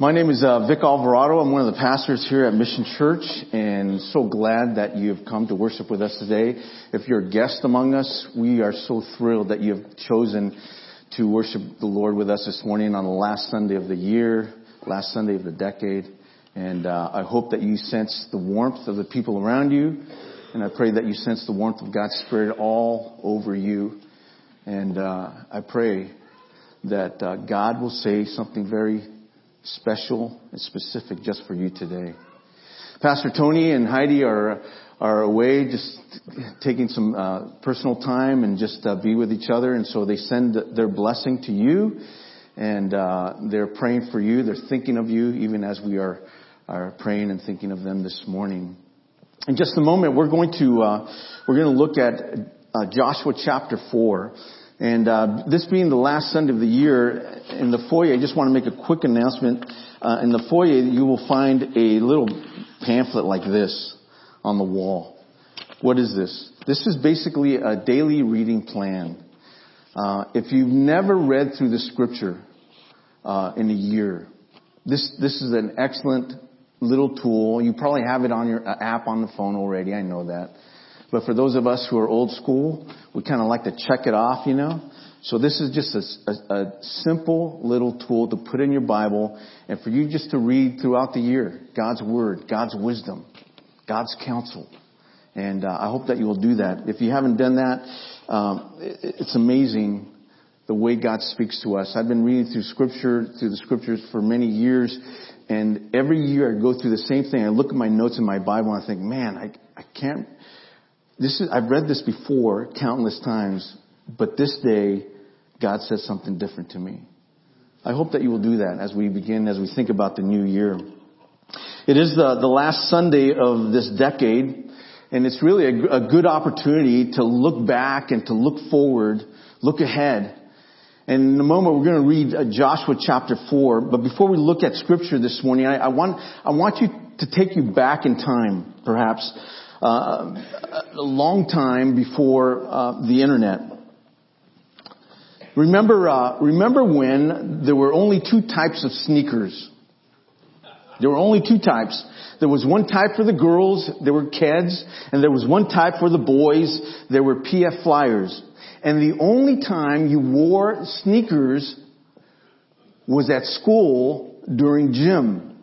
My name is uh, Vic Alvarado. I'm one of the pastors here at Mission Church and so glad that you have come to worship with us today. If you're a guest among us, we are so thrilled that you have chosen to worship the Lord with us this morning on the last Sunday of the year, last Sunday of the decade. And uh, I hope that you sense the warmth of the people around you. And I pray that you sense the warmth of God's Spirit all over you. And uh, I pray that uh, God will say something very special and specific just for you today. Pastor Tony and Heidi are are away, just taking some uh, personal time and just uh, be with each other, and so they send their blessing to you, and uh, they're praying for you. They're thinking of you, even as we are are praying and thinking of them this morning. In just a moment, we're going to uh, we're going to look at uh, Joshua chapter four. And uh, this being the last Sunday of the year, in the foyer, I just want to make a quick announcement. Uh, in the foyer, you will find a little pamphlet like this on the wall. What is this? This is basically a daily reading plan. Uh, if you've never read through the scripture uh, in a year, this this is an excellent little tool. You probably have it on your uh, app on the phone already. I know that. But for those of us who are old school, we kind of like to check it off, you know. So this is just a, a, a, simple little tool to put in your Bible and for you just to read throughout the year God's Word, God's wisdom, God's counsel. And uh, I hope that you will do that. If you haven't done that, um, it, it's amazing the way God speaks to us. I've been reading through Scripture, through the Scriptures for many years, and every year I go through the same thing. I look at my notes in my Bible and I think, man, I, I can't this is, I've read this before countless times, but this day, God says something different to me. I hope that you will do that as we begin, as we think about the new year. It is the, the last Sunday of this decade, and it's really a, a good opportunity to look back and to look forward, look ahead. And in a moment, we're going to read uh, Joshua chapter 4. But before we look at scripture this morning, I, I, want, I want you to take you back in time, perhaps, a long time before uh, the internet. Remember, uh, remember when there were only two types of sneakers? There were only two types. There was one type for the girls, there were Keds, and there was one type for the boys, there were PF Flyers. And the only time you wore sneakers was at school during gym.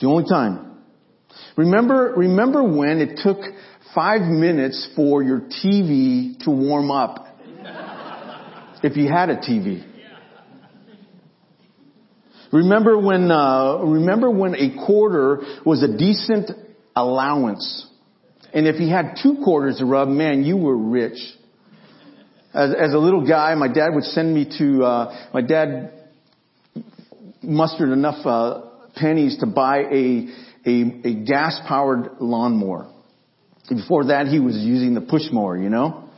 The only time. Remember, remember when it took five minutes for your TV to warm up? if you had a TV. Remember when, uh, remember when a quarter was a decent allowance? And if you had two quarters to rub, man, you were rich. As, as a little guy, my dad would send me to, uh, my dad mustered enough, uh, pennies to buy a, a, a gas powered lawnmower. Before that, he was using the push mower, you know?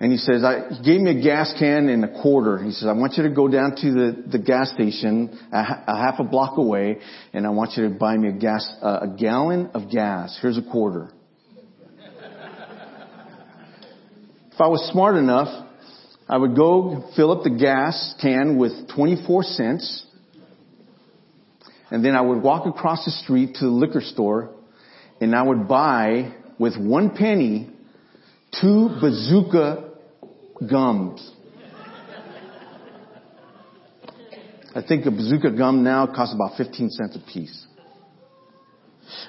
And he says, I, he gave me a gas can and a quarter. He says, I want you to go down to the, the gas station a, a half a block away and I want you to buy me a gas, uh, a gallon of gas. Here's a quarter. if I was smart enough, I would go fill up the gas can with 24 cents and then I would walk across the street to the liquor store and I would buy with one penny two bazooka gums. I think a bazooka gum now costs about 15 cents a piece.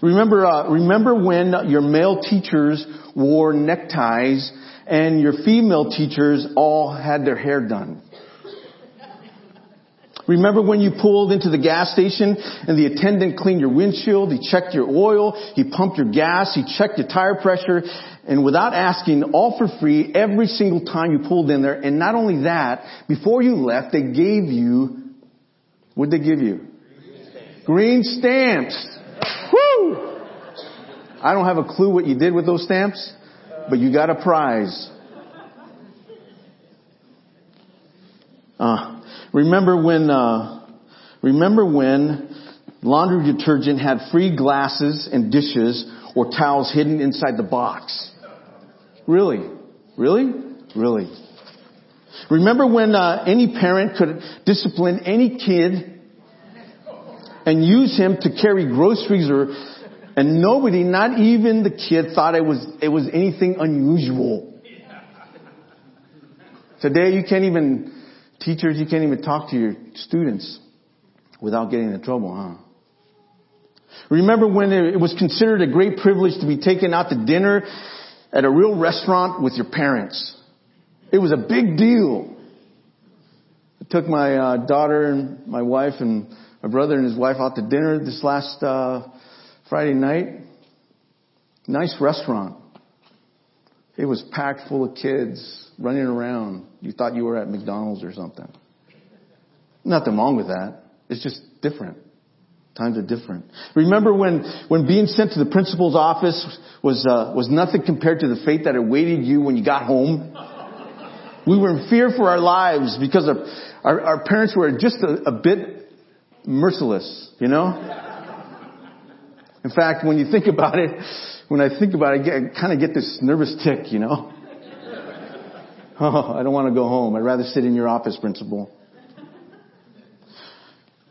Remember, uh, remember when your male teachers wore neckties and your female teachers all had their hair done? Remember when you pulled into the gas station and the attendant cleaned your windshield, he checked your oil, he pumped your gas, he checked your tire pressure, and without asking, all for free, every single time you pulled in there, and not only that, before you left, they gave you, what'd they give you? Green stamps. Woo! I don't have a clue what you did with those stamps, but you got a prize. Uh, Remember when, uh, remember when laundry detergent had free glasses and dishes or towels hidden inside the box? Really? Really? Really? Remember when uh, any parent could discipline any kid and use him to carry groceries or and nobody, not even the kid, thought it was it was anything unusual. Today you can't even teachers you can't even talk to your students without getting in trouble, huh? Remember when it was considered a great privilege to be taken out to dinner at a real restaurant with your parents? It was a big deal. I took my uh, daughter and my wife and my brother and his wife out to dinner this last uh, Friday night. Nice restaurant. It was packed full of kids running around. You thought you were at McDonald's or something. Nothing wrong with that. It's just different. Times are different. Remember when, when being sent to the principal's office was, uh, was nothing compared to the fate that awaited you when you got home? We were in fear for our lives because of, our, our parents were just a, a bit merciless, you know? In fact, when you think about it, when I think about it, I, I kind of get this nervous tic, you know? Oh, I don't want to go home. I'd rather sit in your office, principal.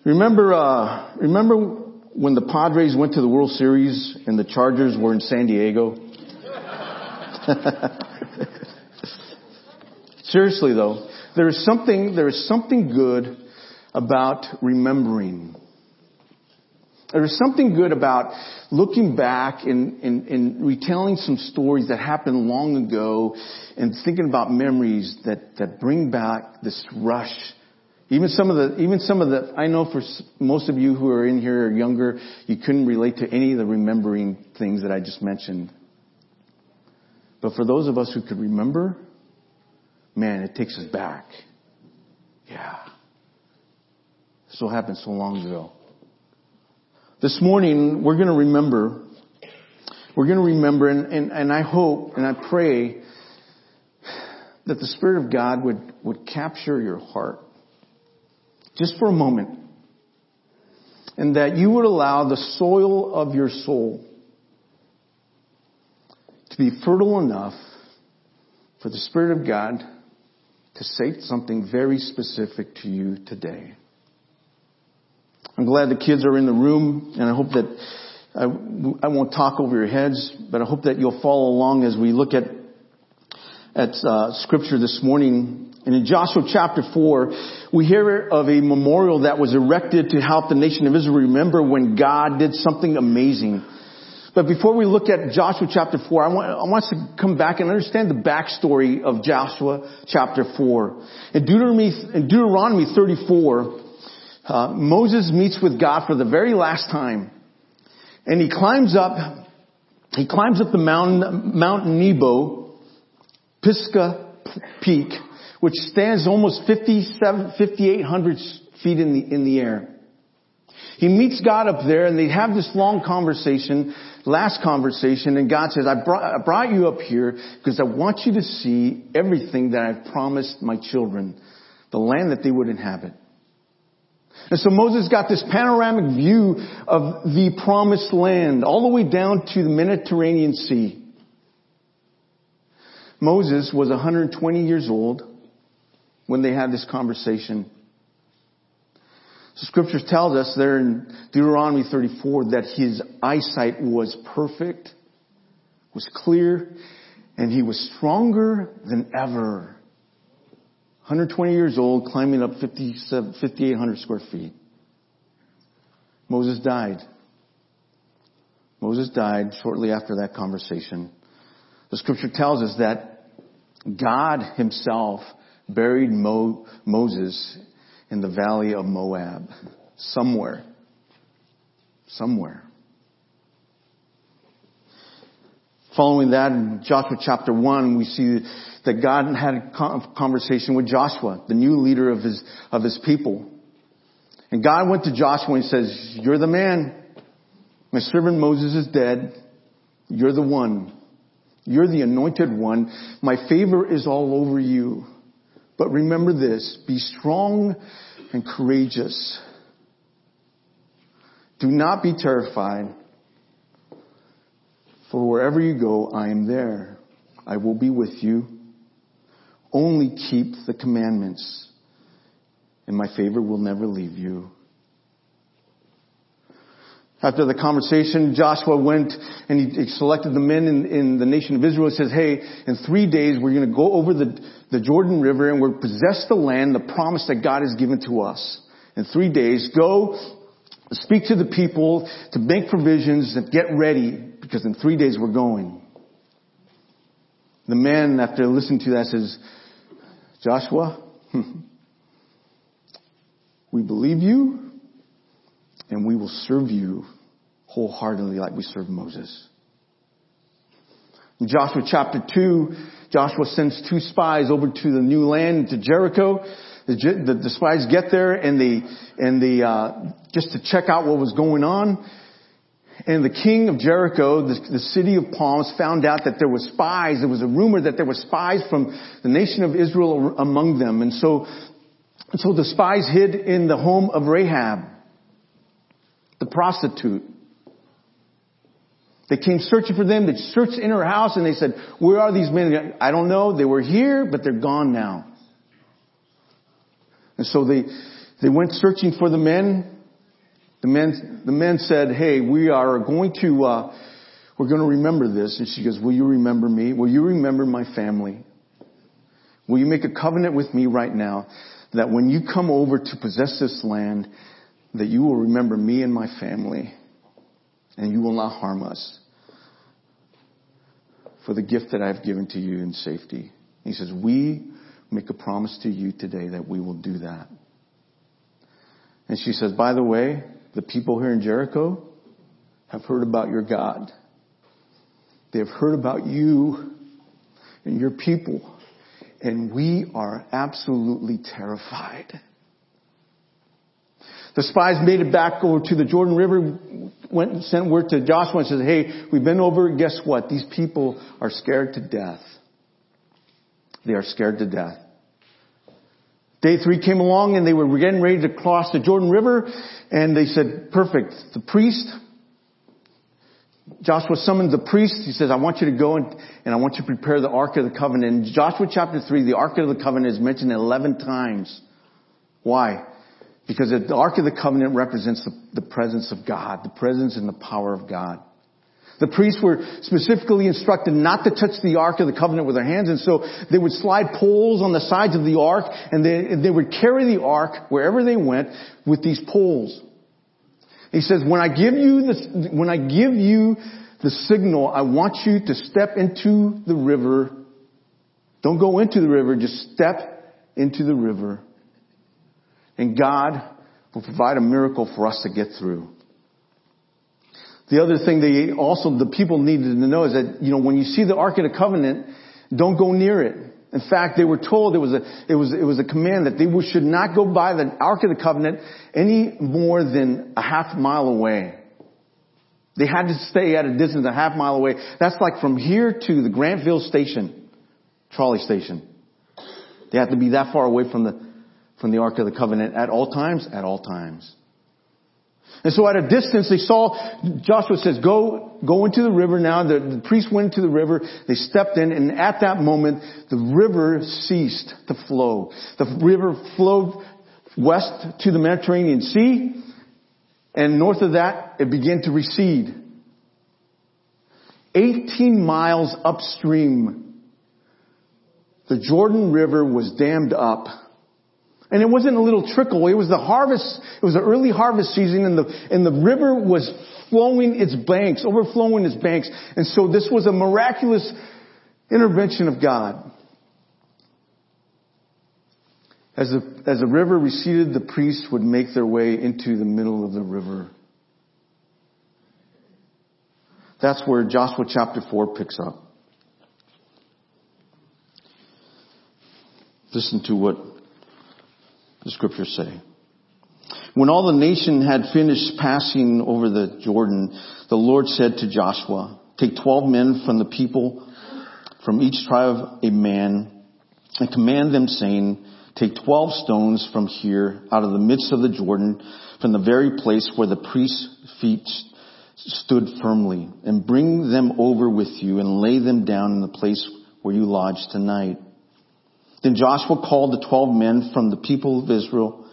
Remember, uh, remember when the Padres went to the World Series and the Chargers were in San Diego? Seriously though, there is something, there is something good about remembering. There is something good about looking back and, and, and, retelling some stories that happened long ago and thinking about memories that, that bring back this rush. Even some of the, even some of the, I know for most of you who are in here or younger, you couldn't relate to any of the remembering things that I just mentioned. But for those of us who could remember, man, it takes us back. Yeah. This all happened so long ago. This morning, we're going to remember, we're going to remember, and, and, and I hope and I pray that the Spirit of God would, would capture your heart just for a moment. And that you would allow the soil of your soul to be fertile enough for the Spirit of God to say something very specific to you today. I'm glad the kids are in the room, and I hope that I, I won't talk over your heads, but I hope that you'll follow along as we look at at uh, scripture this morning. And in Joshua chapter 4, we hear of a memorial that was erected to help the nation of Israel remember when God did something amazing. But before we look at Joshua chapter 4, I want, I want us to come back and understand the backstory of Joshua chapter 4. In Deuteronomy, in Deuteronomy 34, uh, Moses meets with God for the very last time. And he climbs up, he climbs up the mountain, Mount Nebo, Pisgah Peak, which stands almost 5,800 feet in the, in the air. He meets God up there and they have this long conversation, last conversation, and God says, I brought, I brought you up here because I want you to see everything that I've promised my children, the land that they would inhabit. And so Moses got this panoramic view of the promised land all the way down to the Mediterranean Sea. Moses was 120 years old when they had this conversation. So scripture tells us there in Deuteronomy 34 that his eyesight was perfect, was clear, and he was stronger than ever. 120 years old, climbing up 5,800 square feet. Moses died. Moses died shortly after that conversation. The scripture tells us that God himself buried Mo- Moses in the valley of Moab. Somewhere. Somewhere. Following that in Joshua chapter 1, we see that God had a conversation with Joshua, the new leader of his, of his people. And God went to Joshua and says, you're the man. My servant Moses is dead. You're the one. You're the anointed one. My favor is all over you. But remember this, be strong and courageous. Do not be terrified, for wherever you go, I am there. I will be with you. Only keep the commandments, and my favor will never leave you. After the conversation, Joshua went and he selected the men in, in the nation of Israel. He says, hey, in three days we're going to go over the, the Jordan River and we're possess the land, the promise that God has given to us. In three days, go speak to the people to make provisions and get ready because in three days we're going. The man, after listening to that, says, Joshua, we believe you and we will serve you wholeheartedly like we serve Moses. In Joshua chapter 2, Joshua sends two spies over to the new land, to Jericho. The, the, the spies get there and they, and they, uh, just to check out what was going on. And the king of Jericho, the, the, city of palms, found out that there were spies. There was a rumor that there were spies from the nation of Israel among them. And so, so the spies hid in the home of Rahab the prostitute. They came searching for them. They searched in her house and they said, where are these men? I don't know. They were here, but they're gone now. And so they, they went searching for the men. The men, the men said, hey, we are going to, uh, we're going to remember this. And she goes, will you remember me? Will you remember my family? Will you make a covenant with me right now that when you come over to possess this land, that you will remember me and my family and you will not harm us for the gift that I've given to you in safety. He says, we make a promise to you today that we will do that. And she says, by the way, the people here in Jericho have heard about your God. They have heard about you and your people. And we are absolutely terrified. The spies made it back over to the Jordan River, went and sent word to Joshua and said, hey, we've been over, guess what? These people are scared to death. They are scared to death. Day three came along and they were getting ready to cross the Jordan River and they said, perfect. The priest, Joshua summoned the priest. He says, I want you to go and, and I want you to prepare the Ark of the Covenant. In Joshua chapter 3, the Ark of the Covenant is mentioned 11 times. Why? Because the Ark of the Covenant represents the, the presence of God, the presence and the power of God. The priests were specifically instructed not to touch the Ark of the Covenant with their hands, and so they would slide poles on the sides of the Ark, and they, they would carry the Ark wherever they went with these poles. He says, when I give you the, when I give you the signal, I want you to step into the river. Don't go into the river, just step into the river and God will provide a miracle for us to get through. The other thing they also, the people needed to know is that, you know, when you see the Ark of the Covenant, don't go near it. In fact, they were told it was a, it was, it was a command that they should not go by the Ark of the Covenant any more than a half mile away. They had to stay at a distance a half mile away. That's like from here to the Grantville station, trolley station. They had to be that far away from the, from the Ark of the Covenant at all times, at all times. And so at a distance, they saw, Joshua says, go, go into the river now. The, the priests went into the river. They stepped in and at that moment, the river ceased to flow. The river flowed west to the Mediterranean Sea and north of that, it began to recede. 18 miles upstream, the Jordan River was dammed up and it wasn't a little trickle. It was the harvest. It was the early harvest season and the, and the river was flowing its banks, overflowing its banks. And so this was a miraculous intervention of God. As the, as the river receded, the priests would make their way into the middle of the river. That's where Joshua chapter 4 picks up. Listen to what the scriptures say. When all the nation had finished passing over the Jordan, the Lord said to Joshua, take twelve men from the people, from each tribe a man, and command them saying, take twelve stones from here, out of the midst of the Jordan, from the very place where the priest's feet stood firmly, and bring them over with you and lay them down in the place where you lodge tonight. Then Joshua called the twelve men from the people of Israel,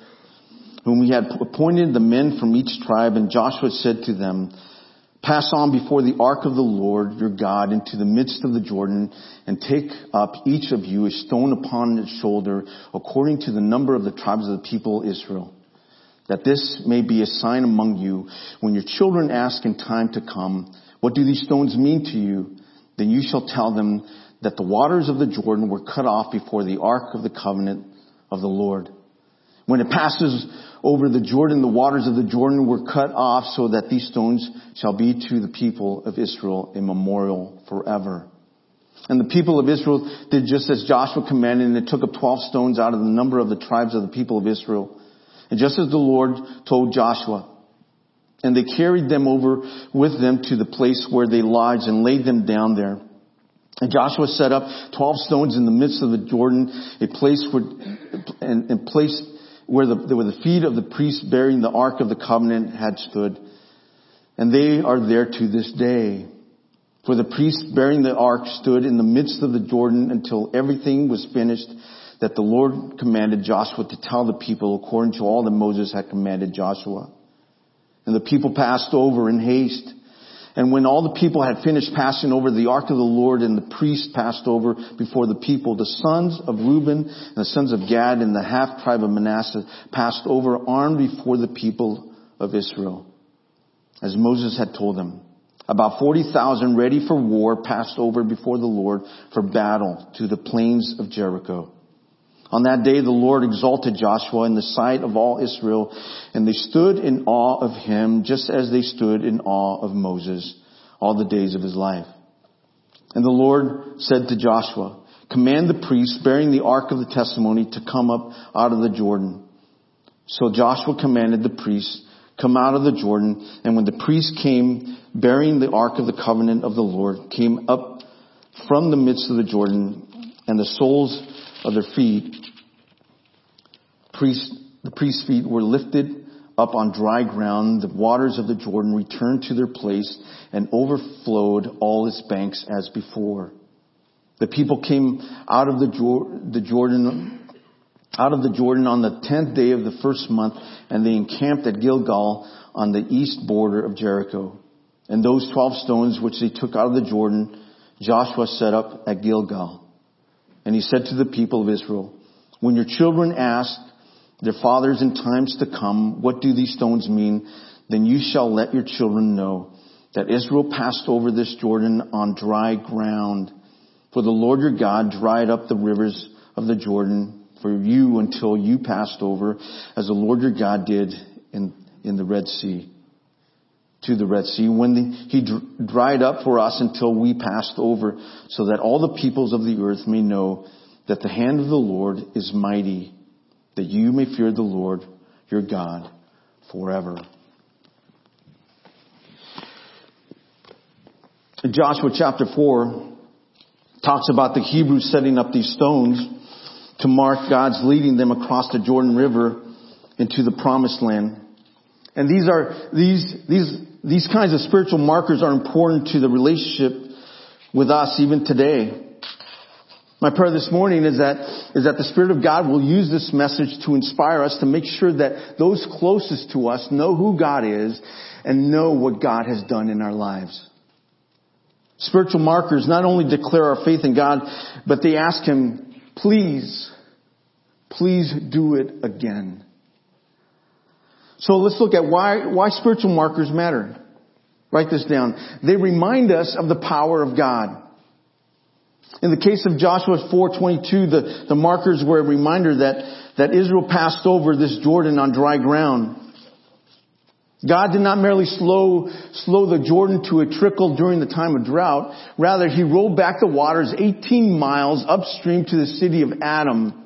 whom he had appointed the men from each tribe, and Joshua said to them, Pass on before the ark of the Lord your God into the midst of the Jordan, and take up each of you a stone upon his shoulder, according to the number of the tribes of the people of Israel. That this may be a sign among you, when your children ask in time to come, What do these stones mean to you? Then you shall tell them, that the waters of the Jordan were cut off before the ark of the covenant of the Lord. When it passes over the Jordan, the waters of the Jordan were cut off so that these stones shall be to the people of Israel a memorial forever. And the people of Israel did just as Joshua commanded and they took up 12 stones out of the number of the tribes of the people of Israel. And just as the Lord told Joshua, and they carried them over with them to the place where they lodged and laid them down there. And Joshua set up 12 stones in the midst of the Jordan, a place where, and, and place where the, where the feet of the priests bearing the Ark of the Covenant had stood. And they are there to this day. For the priests bearing the ark stood in the midst of the Jordan until everything was finished that the Lord commanded Joshua to tell the people according to all that Moses had commanded Joshua. And the people passed over in haste and when all the people had finished passing over the ark of the Lord and the priest passed over before the people, the sons of Reuben and the sons of Gad and the half tribe of Manasseh passed over armed before the people of Israel, as Moses had told them. About 40,000 ready for war passed over before the Lord for battle to the plains of Jericho. On that day the Lord exalted Joshua in the sight of all Israel, and they stood in awe of him just as they stood in awe of Moses all the days of his life. And the Lord said to Joshua, command the priests bearing the ark of the testimony to come up out of the Jordan. So Joshua commanded the priests, come out of the Jordan, and when the priests came bearing the ark of the covenant of the Lord, came up from the midst of the Jordan, and the soles of their feet, priest, the priest's feet were lifted up on dry ground. The waters of the Jordan returned to their place and overflowed all its banks as before. The people came out of the, the Jordan, out of the Jordan on the tenth day of the first month, and they encamped at Gilgal on the east border of Jericho. And those twelve stones which they took out of the Jordan, Joshua set up at Gilgal. And he said to the people of Israel, when your children ask their fathers in times to come, what do these stones mean? Then you shall let your children know that Israel passed over this Jordan on dry ground. For the Lord your God dried up the rivers of the Jordan for you until you passed over, as the Lord your God did in, in the Red Sea to the Red Sea when the, he dr- dried up for us until we passed over so that all the peoples of the earth may know that the hand of the Lord is mighty, that you may fear the Lord your God forever. Joshua chapter 4 talks about the Hebrews setting up these stones to mark God's leading them across the Jordan River into the promised land. And these are, these, these these kinds of spiritual markers are important to the relationship with us even today. My prayer this morning is that, is that the Spirit of God will use this message to inspire us to make sure that those closest to us know who God is and know what God has done in our lives. Spiritual markers not only declare our faith in God, but they ask Him, please, please do it again. So let's look at why, why spiritual markers matter. Write this down. They remind us of the power of God. In the case of Joshua 4:22, the, the markers were a reminder that, that Israel passed over this Jordan on dry ground. God did not merely slow, slow the Jordan to a trickle during the time of drought. Rather, He rolled back the waters 18 miles upstream to the city of Adam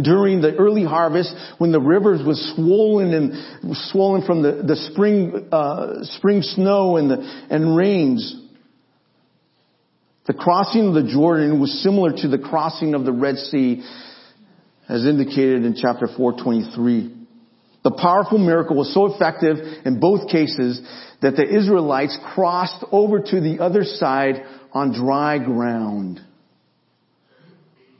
during the early harvest when the rivers was swollen and swollen from the, the spring, uh, spring snow and the, and rains. The crossing of the Jordan was similar to the crossing of the Red Sea as indicated in chapter 423. The powerful miracle was so effective in both cases that the Israelites crossed over to the other side on dry ground.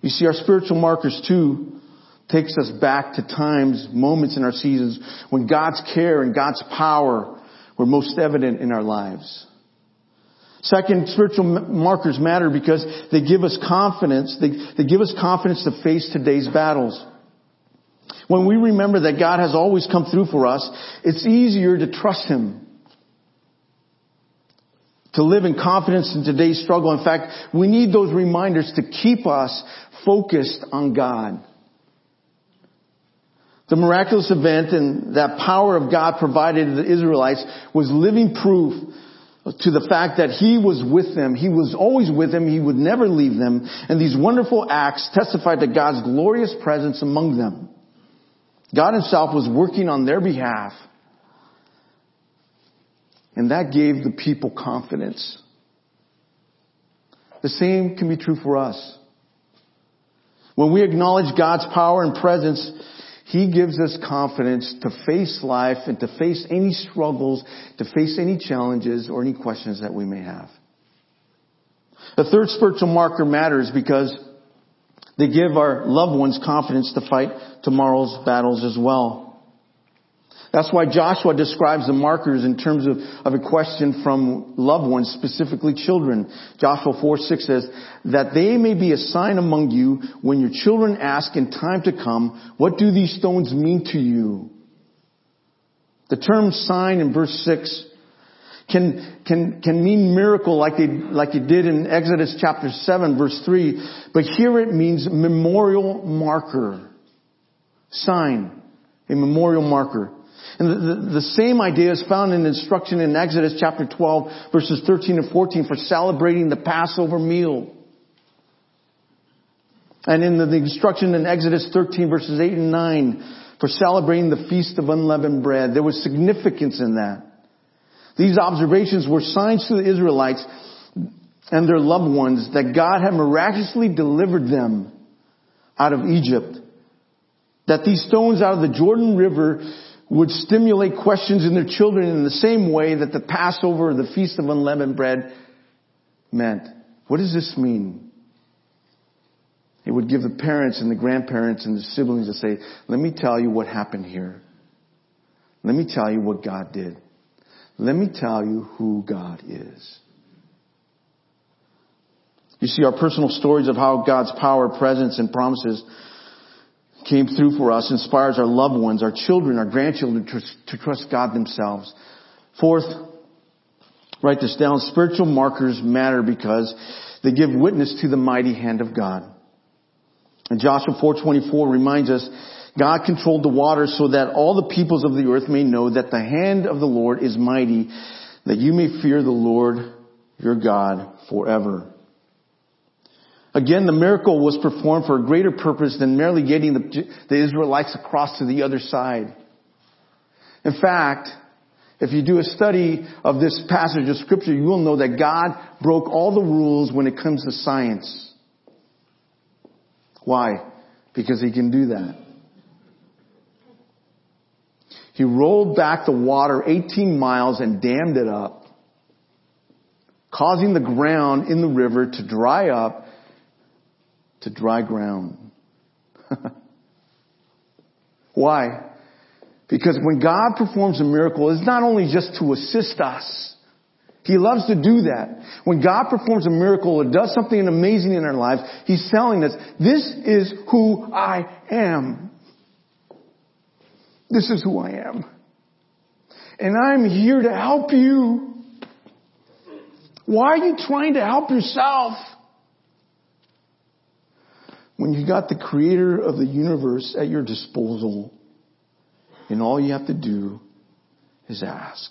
You see, our spiritual markers too takes us back to times, moments in our seasons when God's care and God's power were most evident in our lives. Second, spiritual markers matter because they give us confidence. They, they give us confidence to face today's battles. When we remember that God has always come through for us, it's easier to trust Him. To live in confidence in today's struggle. In fact, we need those reminders to keep us focused on God. The miraculous event and that power of God provided to the Israelites was living proof to the fact that He was with them. He was always with them. He would never leave them. And these wonderful acts testified to God's glorious presence among them. God Himself was working on their behalf. And that gave the people confidence. The same can be true for us. When we acknowledge God's power and presence, He gives us confidence to face life and to face any struggles, to face any challenges or any questions that we may have. The third spiritual marker matters because they give our loved ones confidence to fight tomorrow's battles as well. That's why Joshua describes the markers in terms of, of a question from loved ones, specifically children. Joshua 4, 6 says, that they may be a sign among you when your children ask in time to come, what do these stones mean to you? The term sign in verse 6 can, can, can mean miracle like they, like it did in Exodus chapter 7 verse 3, but here it means memorial marker. Sign. A memorial marker. And the, the, the, same idea is found in instruction in Exodus chapter 12 verses 13 and 14 for celebrating the Passover meal. And in the, the instruction in Exodus 13 verses 8 and 9 for celebrating the Feast of Unleavened Bread. There was significance in that. These observations were signs to the Israelites and their loved ones that God had miraculously delivered them out of Egypt. That these stones out of the Jordan River would stimulate questions in their children in the same way that the Passover the Feast of Unleavened Bread meant. What does this mean? It would give the parents and the grandparents and the siblings to say, let me tell you what happened here. Let me tell you what God did. Let me tell you who God is. You see, our personal stories of how God's power, presence, and promises came through for us inspires our loved ones, our children, our grandchildren to, to trust God themselves. Fourth, write this down, spiritual markers matter because they give witness to the mighty hand of God. And Joshua 4.24 reminds us, God controlled the waters so that all the peoples of the earth may know that the hand of the Lord is mighty, that you may fear the Lord your God forever. Again, the miracle was performed for a greater purpose than merely getting the, the Israelites across to the other side. In fact, if you do a study of this passage of scripture, you will know that God broke all the rules when it comes to science. Why? Because he can do that. He rolled back the water 18 miles and dammed it up, causing the ground in the river to dry up to dry ground. Why? Because when God performs a miracle, it's not only just to assist us. He loves to do that. When God performs a miracle or does something amazing in our lives, He's telling us, this is who I am. This is who I am. And I'm here to help you. Why are you trying to help yourself? When you've got the creator of the universe at your disposal and all you have to do is ask.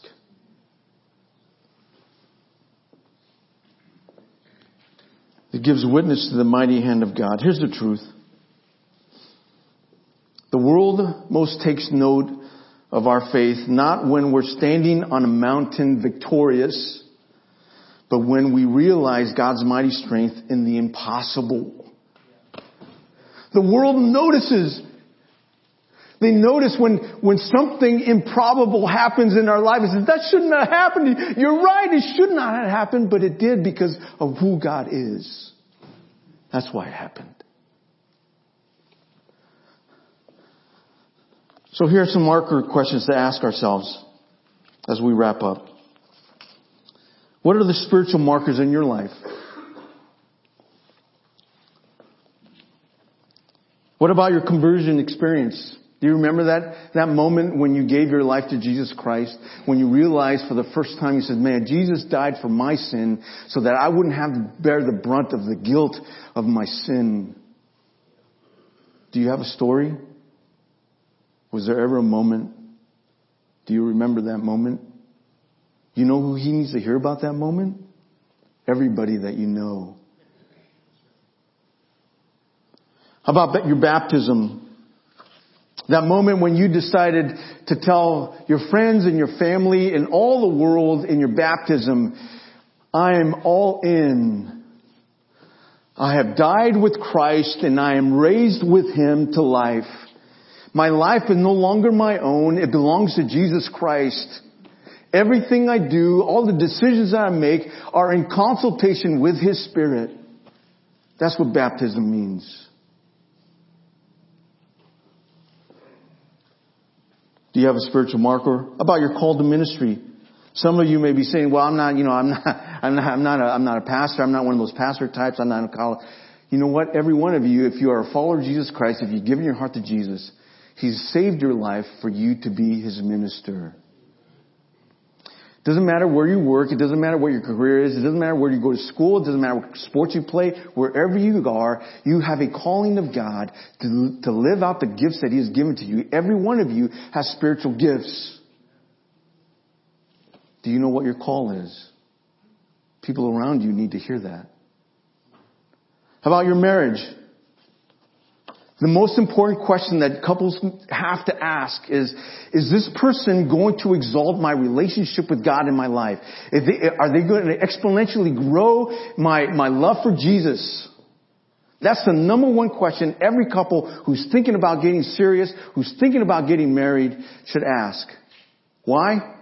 It gives witness to the mighty hand of God. Here's the truth. The world most takes note of our faith not when we're standing on a mountain victorious, but when we realize God's mighty strength in the impossible. The world notices. They notice when, when something improbable happens in our life says, that should not have happened. You're right. It should not have happened, but it did because of who God is. That's why it happened. So here are some marker questions to ask ourselves as we wrap up. What are the spiritual markers in your life? What about your conversion experience? Do you remember that, that moment when you gave your life to Jesus Christ? When you realized for the first time you said, man, Jesus died for my sin so that I wouldn't have to bear the brunt of the guilt of my sin. Do you have a story? Was there ever a moment? Do you remember that moment? You know who he needs to hear about that moment? Everybody that you know. How about your baptism? That moment when you decided to tell your friends and your family and all the world in your baptism, I am all in. I have died with Christ and I am raised with Him to life. My life is no longer my own. It belongs to Jesus Christ. Everything I do, all the decisions that I make are in consultation with His Spirit. That's what baptism means. Do you have a spiritual marker? About your call to ministry. Some of you may be saying, well, I'm not, you know, I'm not, I'm not, I'm not a, I'm not a pastor. I'm not one of those pastor types. I'm not a college. You know what? Every one of you, if you are a follower of Jesus Christ, if you've given your heart to Jesus, He's saved your life for you to be His minister. Doesn't matter where you work. It doesn't matter what your career is. It doesn't matter where you go to school. It doesn't matter what sports you play. Wherever you are, you have a calling of God to, to live out the gifts that He has given to you. Every one of you has spiritual gifts. Do you know what your call is? People around you need to hear that. How about your marriage? The most important question that couples have to ask is, is this person going to exalt my relationship with God in my life? Are they going to exponentially grow my, my love for Jesus? That's the number one question every couple who's thinking about getting serious, who's thinking about getting married should ask. Why?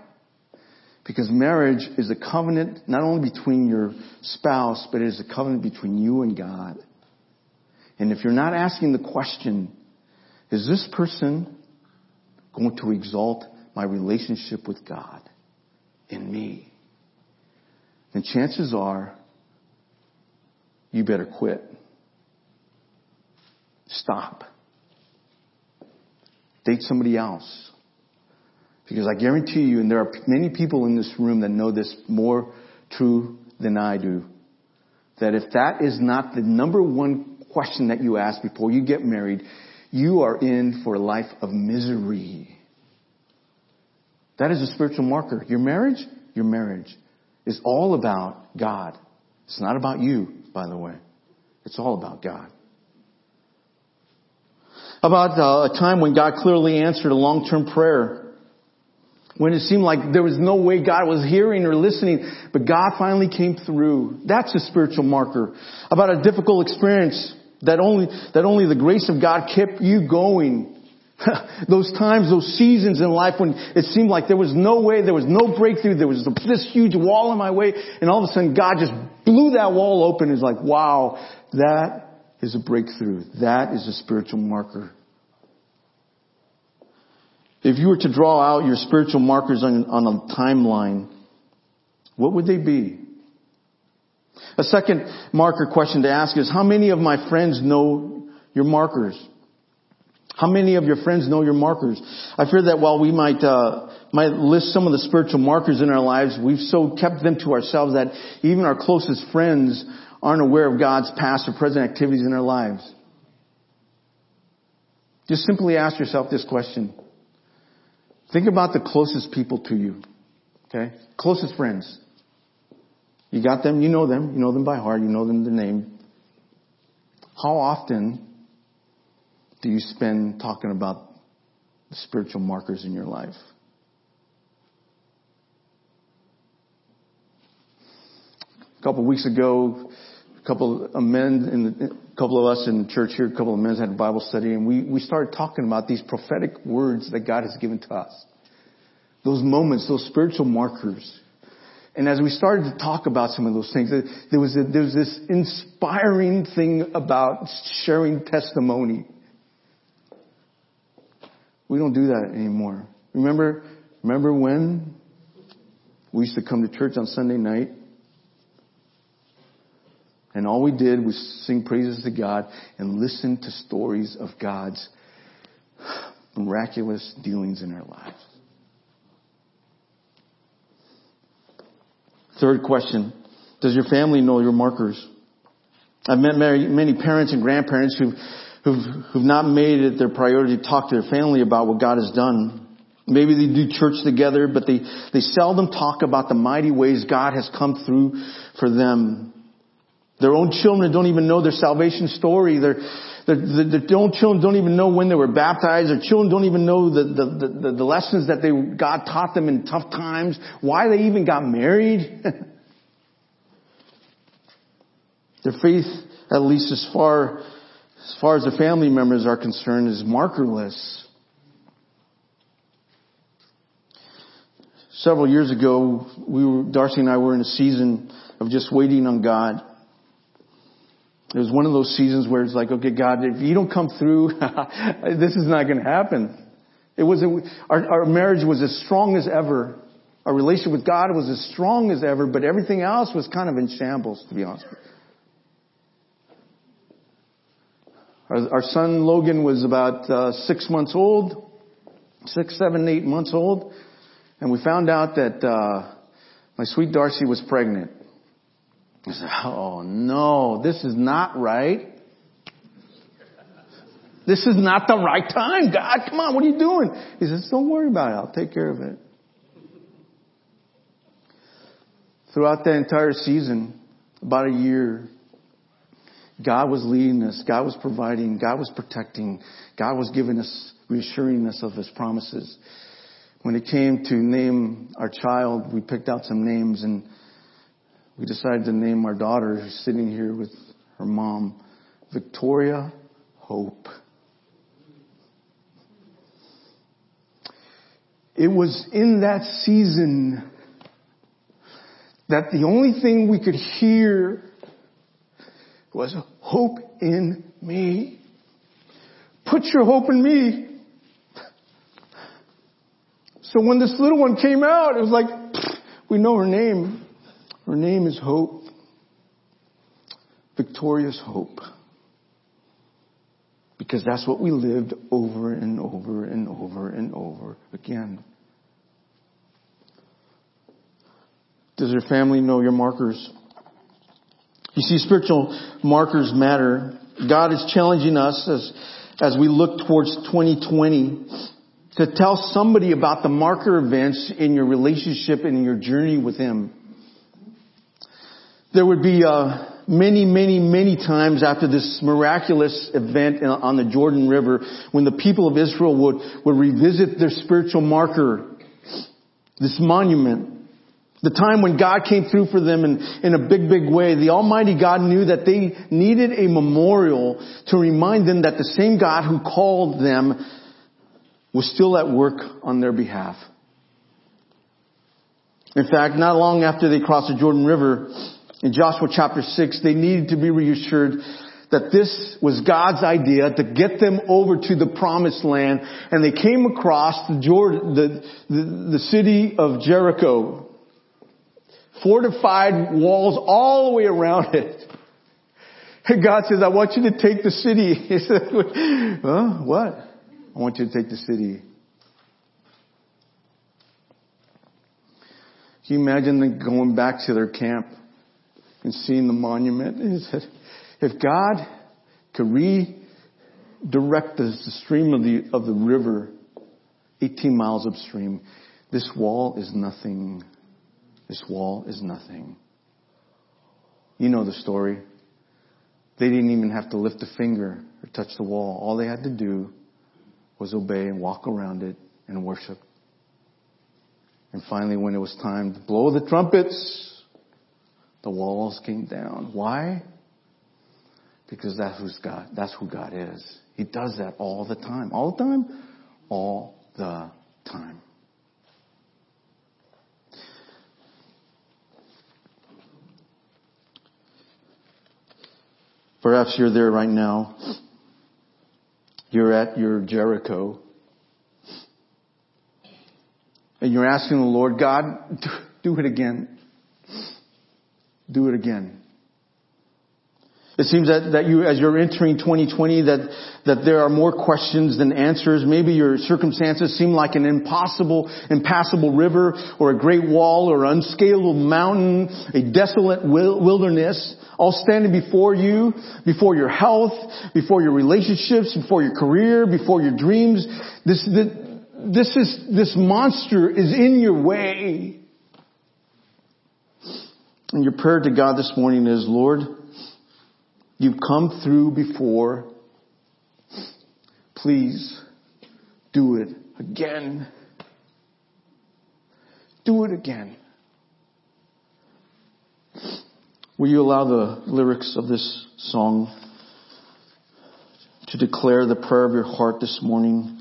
Because marriage is a covenant not only between your spouse, but it is a covenant between you and God. And if you're not asking the question, is this person going to exalt my relationship with God in me? Then chances are you better quit. Stop. Date somebody else. Because I guarantee you, and there are many people in this room that know this more true than I do, that if that is not the number one question that you ask before you get married, you are in for a life of misery. That is a spiritual marker. Your marriage, your marriage is all about God. It's not about you, by the way. It's all about God. About uh, a time when God clearly answered a long-term prayer when it seemed like there was no way God was hearing or listening, but God finally came through. That's a spiritual marker. About a difficult experience that only, that only the grace of God kept you going. those times, those seasons in life when it seemed like there was no way, there was no breakthrough, there was this huge wall in my way, and all of a sudden God just blew that wall open. It's like, wow, that is a breakthrough. That is a spiritual marker. If you were to draw out your spiritual markers on, on a timeline, what would they be? A second marker question to ask is, how many of my friends know your markers? How many of your friends know your markers? I fear that while we might uh, might list some of the spiritual markers in our lives, we've so kept them to ourselves that even our closest friends aren't aware of God's past or present activities in our lives. Just simply ask yourself this question. Think about the closest people to you. Okay? Closest friends. You got them, you know them, you know them by heart, you know them the name. How often do you spend talking about the spiritual markers in your life? A couple of weeks ago, a couple of men, in the, a couple of us in the church here, a couple of men had a Bible study, and we, we started talking about these prophetic words that God has given to us. Those moments, those spiritual markers. And as we started to talk about some of those things, there was, a, there was this inspiring thing about sharing testimony. We don't do that anymore. Remember, remember when we used to come to church on Sunday night and all we did was sing praises to God and listen to stories of God's miraculous dealings in our lives. Third question. Does your family know your markers? I've met many parents and grandparents who've, who've, who've not made it their priority to talk to their family about what God has done. Maybe they do church together, but they, they seldom talk about the mighty ways God has come through for them. Their own children don't even know their salvation story. Their, their, their own children don't even know when they were baptized. Their children don't even know the, the, the, the lessons that they, God taught them in tough times. Why they even got married. their faith, at least as far, as far as the family members are concerned, is markerless. Several years ago, we were, Darcy and I were in a season of just waiting on God. It was one of those seasons where it's like, okay, God, if you don't come through, this is not going to happen. It was, a, our, our marriage was as strong as ever. Our relationship with God was as strong as ever, but everything else was kind of in shambles, to be honest Our, our son Logan was about uh, six months old, six, seven, eight months old, and we found out that uh, my sweet Darcy was pregnant. I said, oh no, this is not right. This is not the right time. God, come on, what are you doing? He says, don't worry about it. I'll take care of it. Throughout that entire season, about a year, God was leading us. God was providing. God was protecting. God was giving us, reassuring us of His promises. When it came to name our child, we picked out some names and we decided to name our daughter who's sitting here with her mom, Victoria Hope. It was in that season that the only thing we could hear was hope in me. Put your hope in me. So when this little one came out, it was like, we know her name. Her name is Hope. Victorious Hope. Because that's what we lived over and over and over and over again. Does your family know your markers? You see, spiritual markers matter. God is challenging us as, as we look towards 2020 to tell somebody about the marker events in your relationship and in your journey with Him. There would be uh, many, many, many times after this miraculous event on the Jordan River when the people of Israel would, would revisit their spiritual marker, this monument. The time when God came through for them in, in a big, big way. The Almighty God knew that they needed a memorial to remind them that the same God who called them was still at work on their behalf. In fact, not long after they crossed the Jordan River, in Joshua chapter 6, they needed to be reassured that this was God's idea to get them over to the promised land and they came across the, Jordan, the, the, the city of Jericho. Fortified walls all the way around it. And God says, I want you to take the city. He said, huh? What? I want you to take the city. Can you imagine them going back to their camp and seeing the monument. He said, if God could redirect the stream of the, of the river 18 miles upstream, this wall is nothing. This wall is nothing. You know the story. They didn't even have to lift a finger or touch the wall. All they had to do was obey and walk around it and worship. And finally, when it was time to blow the trumpets, the walls came down. Why? Because that's who's God. That's who God is. He does that all the time. All the time? All the time. Perhaps you're there right now. You're at your Jericho. And you're asking the Lord, God, do it again. Do it again. It seems that, that you, as you're entering 2020, that, that there are more questions than answers. Maybe your circumstances seem like an impossible, impassable river or a great wall or unscalable mountain, a desolate wilderness, all standing before you, before your health, before your relationships, before your career, before your dreams. This, this is, this monster is in your way. And your prayer to God this morning is, Lord, You've come through before. Please do it again. Do it again. Will you allow the lyrics of this song to declare the prayer of your heart this morning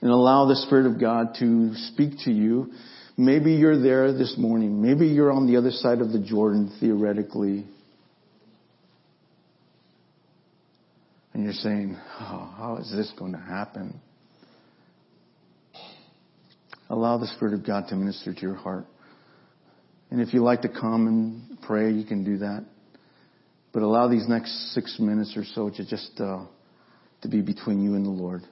and allow the Spirit of God to speak to you? Maybe you're there this morning. Maybe you're on the other side of the Jordan theoretically. And you're saying, oh, how is this going to happen? Allow the Spirit of God to minister to your heart. And if you like to come and pray, you can do that. But allow these next six minutes or so to just uh, to be between you and the Lord.